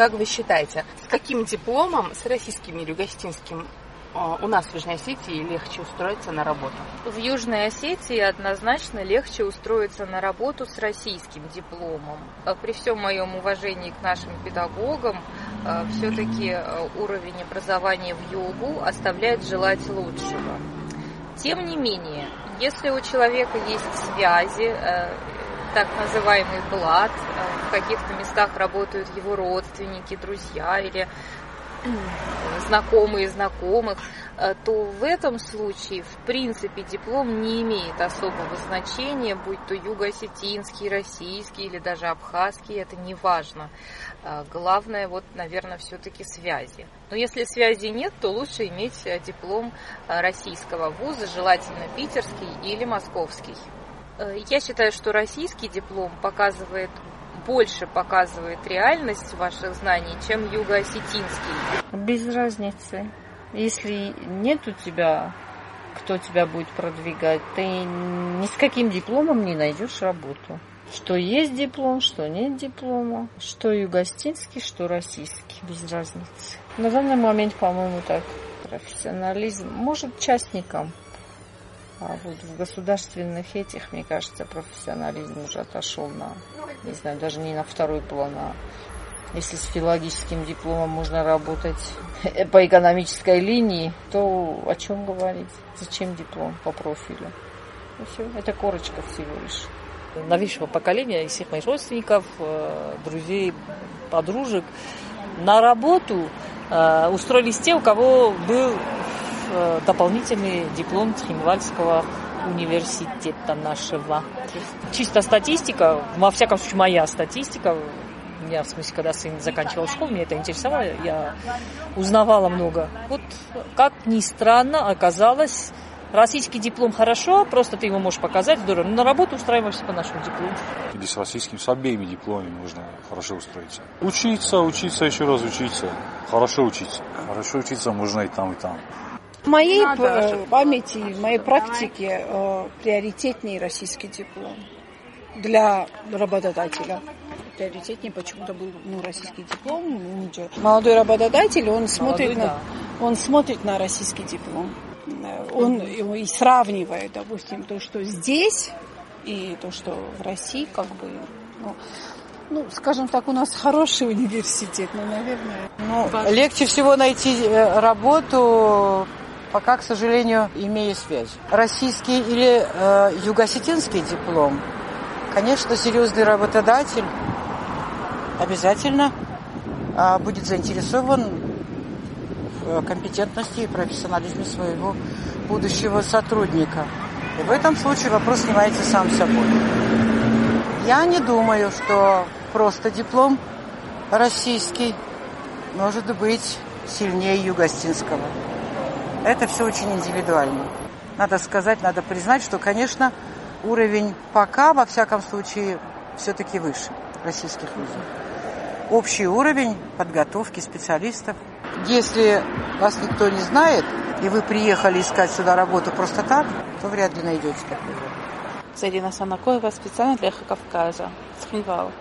Как вы считаете, с каким дипломом, с российским или гостинским а, у нас в Южной Осетии легче устроиться на работу? В Южной Осетии однозначно легче устроиться на работу с российским дипломом. А при всем моем уважении к нашим педагогам, а, все-таки уровень образования в Югу оставляет желать лучшего. Тем не менее, если у человека есть связи, так называемый блат, в каких-то местах работают его родственники, друзья или знакомые знакомых, э, то в этом случае, в принципе, диплом не имеет особого значения, будь то юго-осетинский, российский или даже абхазский, это не важно. Э, главное, вот, наверное, все-таки связи. Но если связи нет, то лучше иметь э, диплом российского вуза, желательно питерский или московский. Я считаю, что российский диплом показывает больше показывает реальность ваших знаний, чем юго-осетинский? Без разницы. Если нет у тебя, кто тебя будет продвигать, ты ни с каким дипломом не найдешь работу. Что есть диплом, что нет диплома, что югостинский, что российский, без разницы. На данный момент, по-моему, так профессионализм, может, частникам, а вот в государственных этих, мне кажется, профессионализм уже отошел на, не знаю, даже не на второй план, а если с филологическим дипломом можно работать по экономической линии, то о чем говорить? Зачем диплом по профилю? И все, это корочка всего лишь. Новейшего поколения, из всех моих родственников, э, друзей, подружек, на работу э, устроились те, у кого был Э, дополнительный диплом Тхимвальского университета нашего. Чисто статистика, во всяком случае моя статистика, я, в смысле, когда сын заканчивал школу, меня это интересовало, я узнавала много. Вот, как ни странно, оказалось, Российский диплом хорошо, просто ты его можешь показать, здорово. Но на работу устраиваешься по нашему диплому. Или с российским, с обеими дипломами можно хорошо устроиться. Учиться, учиться, еще раз учиться. Хорошо учиться. Хорошо учиться можно и там, и там. В моей Надо, памяти, в моей практике э, приоритетнее российский диплом для работодателя. Приоритетнее почему-то был ну, российский диплом. Молодой работодатель, он смотрит, Молодой, на, да. он смотрит на российский диплом. Он его и сравнивает, допустим, то, что здесь и то, что в России, как бы, ну, ну, скажем так, у нас хороший университет, ну, наверное. Ну, легче всего найти э, работу пока, к сожалению, имею связь. Российский или э, юго-осетинский диплом, конечно, серьезный работодатель обязательно э, будет заинтересован в компетентности и профессионализме своего будущего сотрудника. И в этом случае вопрос снимается сам собой. Я не думаю, что просто диплом российский может быть сильнее югостинского. Это все очень индивидуально. Надо сказать, надо признать, что, конечно, уровень пока, во всяком случае, все-таки выше российских вузов. Общий уровень подготовки специалистов. Если вас никто не знает, и вы приехали искать сюда работу просто так, то вряд ли найдете такую. Зарина Санакоева специально для Кавказа. Схинвал.